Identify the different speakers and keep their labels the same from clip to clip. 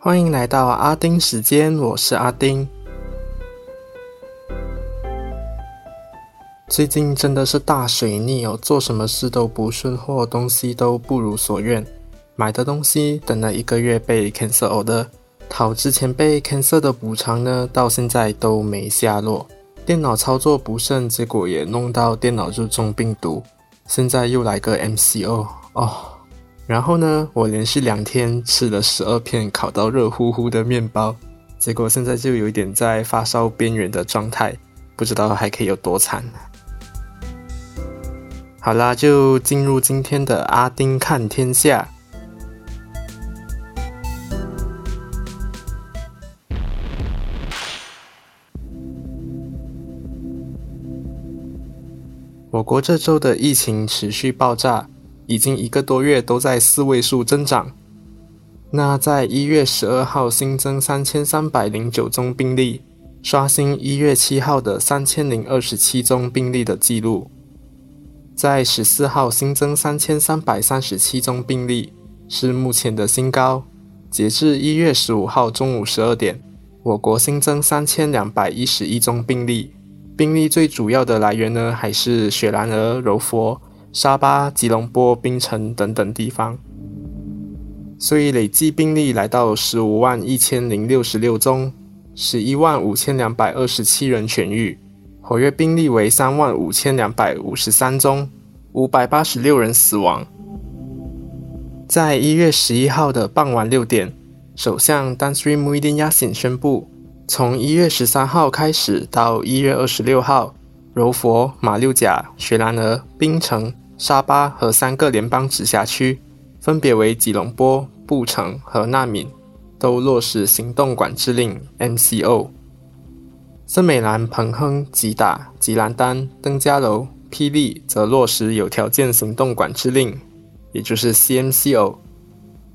Speaker 1: 欢迎来到阿丁时间，我是阿丁。最近真的是大水逆哦，做什么事都不顺，或东西都不如所愿。买的东西等了一个月被 cancel 的，讨之前被 cancel 的补偿呢，到现在都没下落。电脑操作不慎，结果也弄到电脑就中病毒，现在又来个 MCO 哦。然后呢，我连续两天吃了十二片烤到热乎乎的面包，结果现在就有一点在发烧边缘的状态，不知道还可以有多惨。好啦，就进入今天的阿丁看天下。我国这周的疫情持续爆炸。已经一个多月都在四位数增长。那在一月十二号新增三千三百零九宗病例，刷新一月七号的三千零二十七宗病例的记录。在十四号新增三千三百三十七宗病例，是目前的新高。截至一月十五号中午十二点，我国新增三千两百一十一宗病例，病例最主要的来源呢，还是雪兰莪、柔佛。沙巴、吉隆坡、槟城等等地方，所以累计病例来到十五万一千零六十六宗，十一万五千两百二十七人痊愈，活跃病例为三万五千两百五十三宗，五百八十六人死亡。在一月十一号的傍晚六点，首相丹斯里穆伊丁亚辛宣布，从一月十三号开始到一月二十六号。柔佛、马六甲、雪兰莪、槟城、沙巴和三个联邦直辖区，分别为吉隆坡、布城和纳敏，都落实行动管制令 （MCO）。森美兰、彭亨、吉打、吉兰丹、登嘉楼、霹雳则落实有条件行动管制令，也就是 CMCO。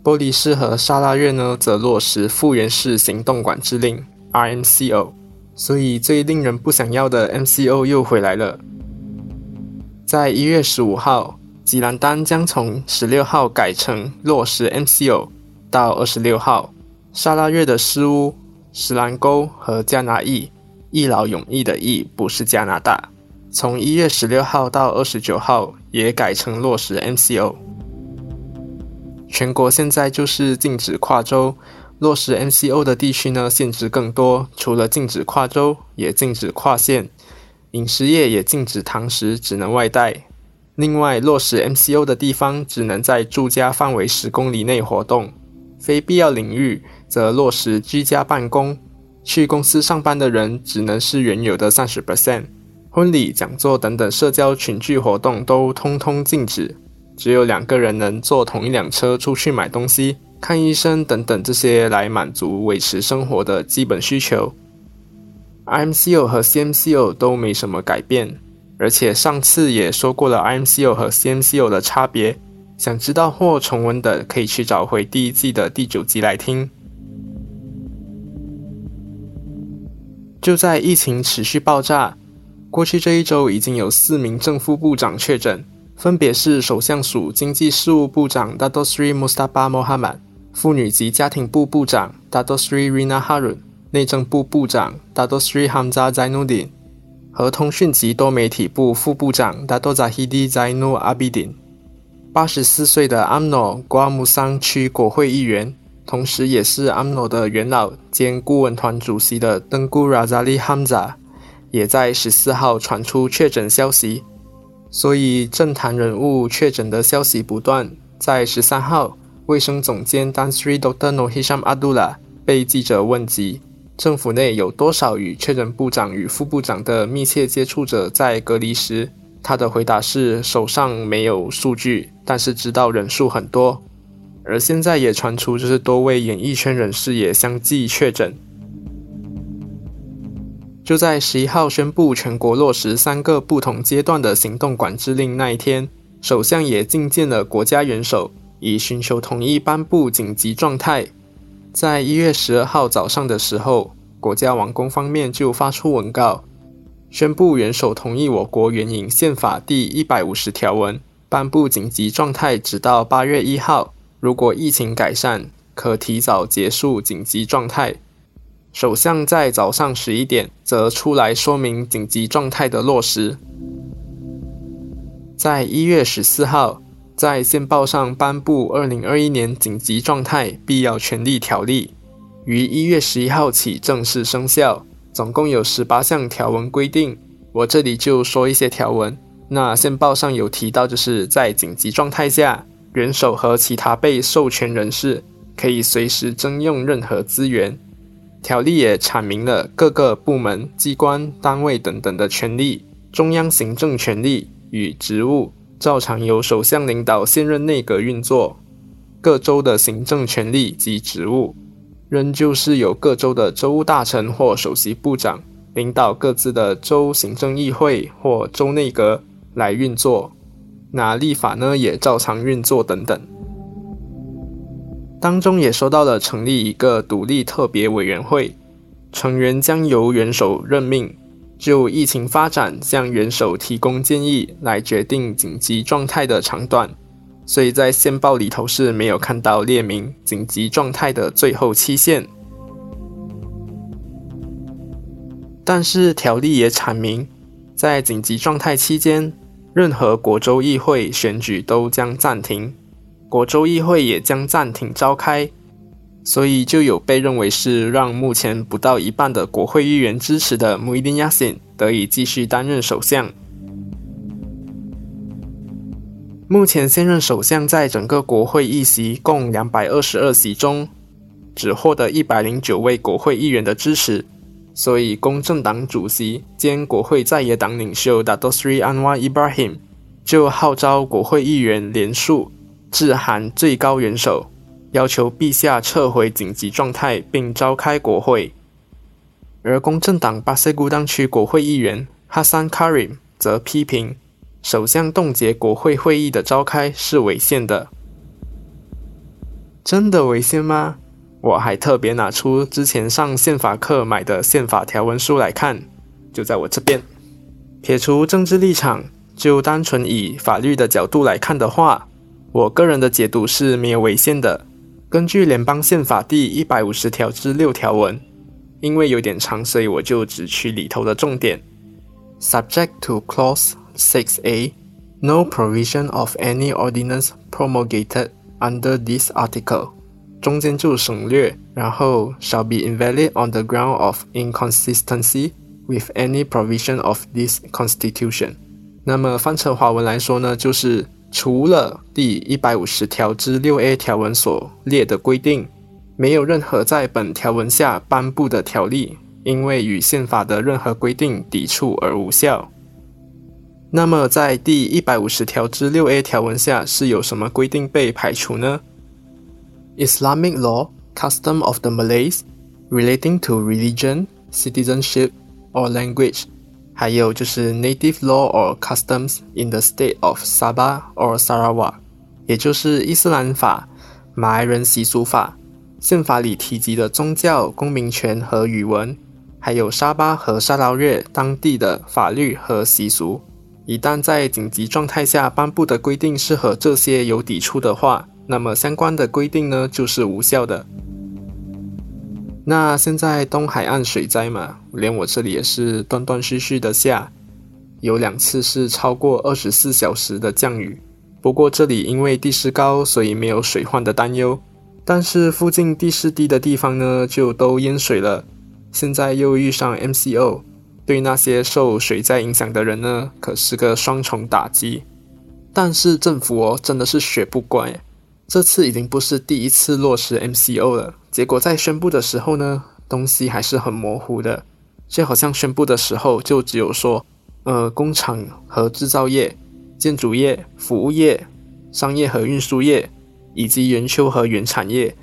Speaker 1: 玻璃市和沙拉越呢，则落实复原式行动管制令 （RMCO）。所以最令人不想要的 MCO 又回来了。在一月十五号，吉兰丹将从十六号改成落实 MCO，到二十六号，沙拉越的失屋、石兰沟和加拿义一劳永逸的逸不是加拿大，从一月十六号到二十九号也改成落实 MCO。全国现在就是禁止跨州。落实 MCO 的地区呢，限制更多，除了禁止跨州，也禁止跨县，饮食业也禁止堂食，只能外带。另外，落实 MCO 的地方只能在住家范围十公里内活动，非必要领域则落实居家办公。去公司上班的人只能是原有的三十 percent。婚礼、讲座等等社交群聚活动都通通禁止，只有两个人能坐同一辆车出去买东西。看医生等等这些来满足维持生活的基本需求，IMCO 和 CMCO 都没什么改变，而且上次也说过了 IMCO 和 CMCO 的差别，想知道或重温的可以去找回第一季的第九集来听。就在疫情持续爆炸，过去这一周已经有四名正副部长确诊，分别是首相署经济事务部长 Dato Sri Mustafa Mohamad。妇女及家庭部部长 Dato Sri Rina Harun，内政部部长 Dato Sri Hamza Zainuddin 和通讯及多媒体部副部长 Dato Zahidi Zainu Abidin。八十四岁的 Amno 瓜阿姆桑区国会议员，同时也是 Amno 的元老兼顾问团主席的 Tengku Razali Hamza，也在十四号传出确诊消息。所以政坛人物确诊的消息不断，在十三号。卫生总监 Dan Sri Dr. No Hisham Abdullah 被记者问及政府内有多少与确诊部长与副部长的密切接触者在隔离时，他的回答是手上没有数据，但是知道人数很多。而现在也传出，就是多位演艺圈人士也相继确诊。就在十一号宣布全国落实三个不同阶段的行动管制令那一天，首相也觐见了国家元首。以寻求同意颁布紧急状态。在一月十二号早上的时候，国家王宫方面就发出文告，宣布元首同意我国援引宪法第一百五十条文，颁布紧急状态，直到八月一号。如果疫情改善，可提早结束紧急状态。首相在早上十一点则出来说明紧急状态的落实。在一月十四号，在宪报上颁布《二零二一年紧急状态必要权利条例》，于一月十一号起正式生效。总共有十八项条文规定，我这里就说一些条文。那宪报上有提到，就是在紧急状态下，元首和其他被授权人士可以随时征用任何资源。条例也阐明了各个部门、机关、单位等等的权利，中央行政权力与职务照常由首相领导现任内阁运作，各州的行政权力及职务。仍旧是由各州的州务大臣或首席部长领导各自的州行政议会或州内阁来运作，那立法呢也照常运作等等。当中也说到了成立一个独立特别委员会，成员将由元首任命，就疫情发展向元首提供建议，来决定紧急状态的长短。所以在线报里头是没有看到列明紧急状态的最后期限，但是条例也阐明，在紧急状态期间，任何国州议会选举都将暂停，国州议会也将暂停召开，所以就有被认为是让目前不到一半的国会议员支持的穆伊丁亚辛得以继续担任首相。目前现任首相在整个国会议席共两百二十二席中，只获得一百零九位国会议员的支持，所以公正党主席兼国会在野党领袖 Dato Sri Anwar Ibrahim 就号召国会议员联署致函最高元首，要求陛下撤回紧急状态并召开国会。而公正党巴塞古当区国会议员 Hassan Karim 则批评。首相冻结国会会议的召开是违宪的，真的违宪吗？我还特别拿出之前上宪法课买的宪法条文书来看，就在我这边。撇除政治立场，就单纯以法律的角度来看的话，我个人的解读是没有违宪的。根据联邦宪法第一百五十条之六条文，因为有点长，所以我就只取里头的重点。Subject to clause。6a. No provision of any ordinance promulgated under this article 中间就省略，然后 shall be invalid on the ground of inconsistency with any provision of this constitution。那么翻成华文来说呢，就是除了第一百五十条之六 a 条文所列的规定，没有任何在本条文下颁布的条例，因为与宪法的任何规定抵触而无效。那么，在第一百五十条之六 a 条文下是有什么规定被排除呢？Islamic law, custom of the Malays, relating to religion, citizenship or language，还有就是 native law or customs in the state of Sabah or Sarawak，也就是伊斯兰法、马来人习俗法、宪法里提及的宗教、公民权和语文，还有沙巴和沙捞越当地的法律和习俗。一旦在紧急状态下颁布的规定是和这些有抵触的话，那么相关的规定呢就是无效的。那现在东海岸水灾嘛，连我这里也是断断续续的下，有两次是超过二十四小时的降雨。不过这里因为地势高，所以没有水患的担忧。但是附近地势低的地方呢，就都淹水了。现在又遇上 MCO。对那些受水灾影响的人呢，可是个双重打击。但是政府哦，真的是学不乖，这次已经不是第一次落实 MCO 了。结果在宣布的时候呢，东西还是很模糊的，就好像宣布的时候就只有说，呃，工厂和制造业、建筑业、服务业、商业和运输业以及园丘和原产业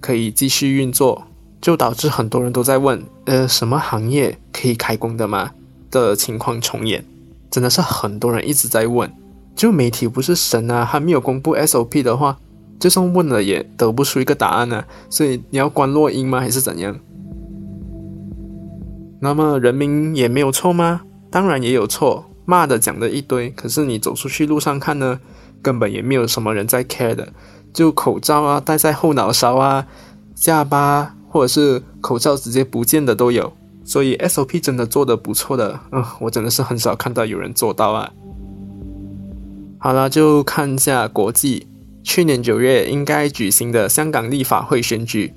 Speaker 1: 可以继续运作。就导致很多人都在问，呃，什么行业可以开工的吗？的情况重演，真的是很多人一直在问。就媒体不是神啊，还没有公布 SOP 的话，就算问了也得不出一个答案呢。所以你要关落音吗？还是怎样？那么人民也没有错吗？当然也有错，骂的讲的一堆。可是你走出去路上看呢，根本也没有什么人在 care 的，就口罩啊戴在后脑勺啊、下巴，或者是口罩直接不见的都有。所以 SOP 真的做的不错的，嗯，我真的是很少看到有人做到啊。好了，就看一下国际。去年九月应该举行的香港立法会选举，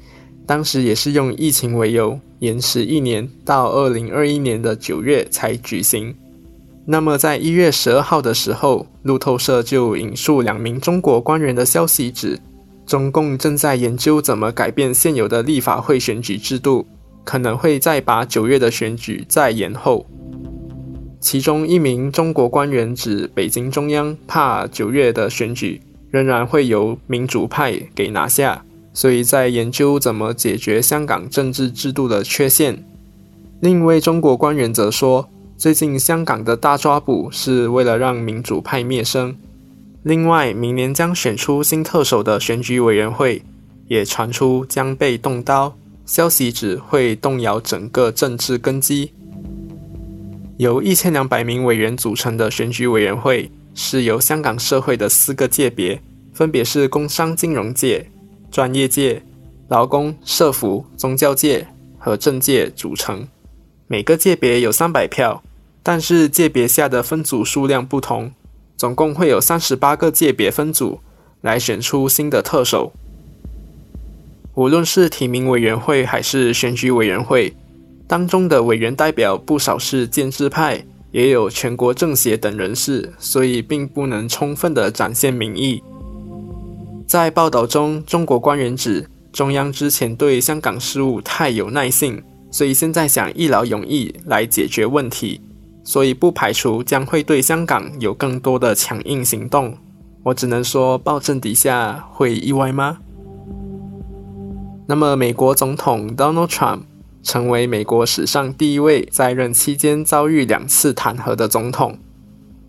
Speaker 1: 当时也是用疫情为由延迟一年，到二零二一年的九月才举行。那么在一月十二号的时候，路透社就引述两名中国官员的消息指，中共正在研究怎么改变现有的立法会选举制度，可能会再把九月的选举再延后。其中一名中国官员指，北京中央怕九月的选举。仍然会由民主派给拿下，所以在研究怎么解决香港政治制度的缺陷。另一位中国官员则说，最近香港的大抓捕是为了让民主派灭声。另外，明年将选出新特首的选举委员会也传出将被动刀，消息指会动摇整个政治根基。由一千两百名委员组成的选举委员会。是由香港社会的四个界别，分别是工商金融界、专业界、劳工社服、宗教界和政界组成。每个界别有三百票，但是界别下的分组数量不同，总共会有三十八个界别分组来选出新的特首。无论是提名委员会还是选举委员会，当中的委员代表不少是建制派。也有全国政协等人士，所以并不能充分的展现民意。在报道中，中国官员指中央之前对香港事务太有耐性，所以现在想一劳永逸来解决问题，所以不排除将会对香港有更多的强硬行动。我只能说，暴政底下会意外吗？那么，美国总统 Donald Trump。成为美国史上第一位在任期间遭遇两次弹劾的总统。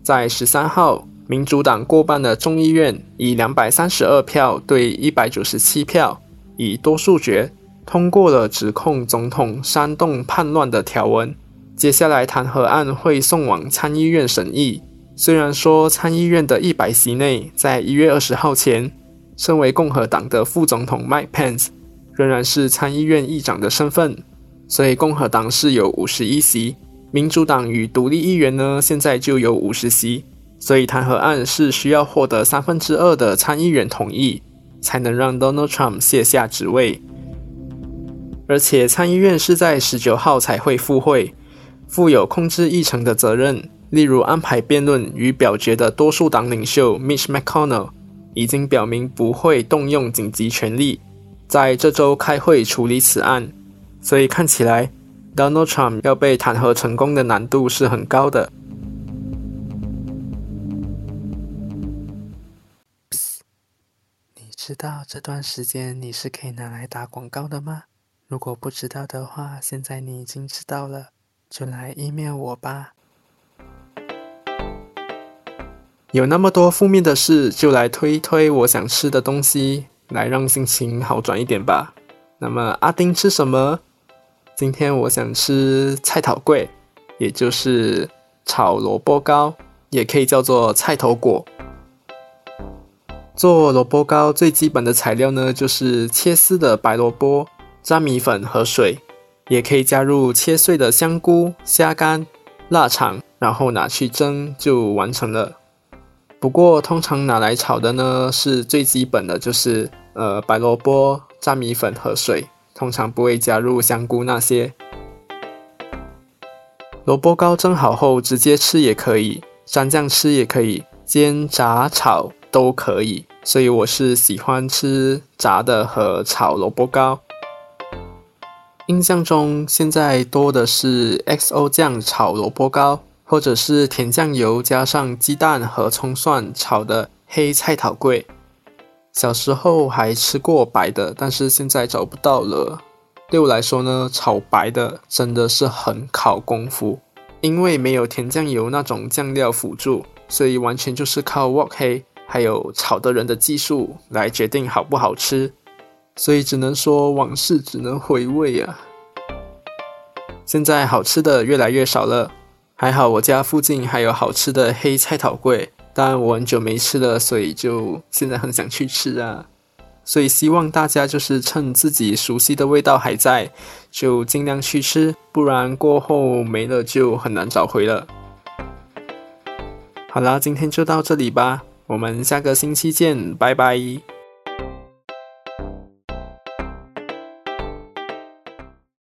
Speaker 1: 在十三号，民主党过半的众议院以两百三十二票对一百九十七票，以多数决通过了指控总统煽动叛乱的条文。接下来，弹劾案会送往参议院审议。虽然说参议院的一百席内，在一月二十号前，身为共和党的副总统 Mike Pence 仍然是参议院议长的身份。所以共和党是有五十一席，民主党与独立议员呢，现在就有五十席。所以弹劾案是需要获得三分之二的参议员同意，才能让 Donald Trump 卸下职位。而且参议院是在十九号才会复会，负有控制议程的责任，例如安排辩论与表决的多数党领袖 Mitch McConnell 已经表明不会动用紧急权力，在这周开会处理此案。所以看起来，Donald Trump 要被弹劾成功的难度是很高的。
Speaker 2: 你知道这段时间你是可以拿来打广告的吗？如果不知道的话，现在你已经知道了，就来 email 我吧。
Speaker 1: 有那么多负面的事，就来推一推我想吃的东西，来让心情好转一点吧。那么阿丁吃什么？今天我想吃菜头粿，也就是炒萝卜糕，也可以叫做菜头果。做萝卜糕最基本的材料呢，就是切丝的白萝卜、粘米粉和水，也可以加入切碎的香菇、虾干、腊肠，然后拿去蒸就完成了。不过通常拿来炒的呢，是最基本的就是呃白萝卜、粘米粉和水。通常不会加入香菇那些。萝卜糕蒸好后直接吃也可以，蘸酱吃也可以，煎、炸、炒都可以。所以我是喜欢吃炸的和炒萝卜糕。印象中现在多的是 XO 酱炒萝卜糕，或者是甜酱油加上鸡蛋和葱蒜炒的黑菜头粿。小时候还吃过白的，但是现在找不到了。对我来说呢，炒白的真的是很考功夫，因为没有甜酱油那种酱料辅助，所以完全就是靠 wok 黑还有炒的人的技术来决定好不好吃。所以只能说往事只能回味啊。现在好吃的越来越少了，还好我家附近还有好吃的黑菜头粿。但我很久没吃了，所以就现在很想去吃啊。所以希望大家就是趁自己熟悉的味道还在，就尽量去吃，不然过后没了就很难找回了。好啦，今天就到这里吧，我们下个星期见，拜拜。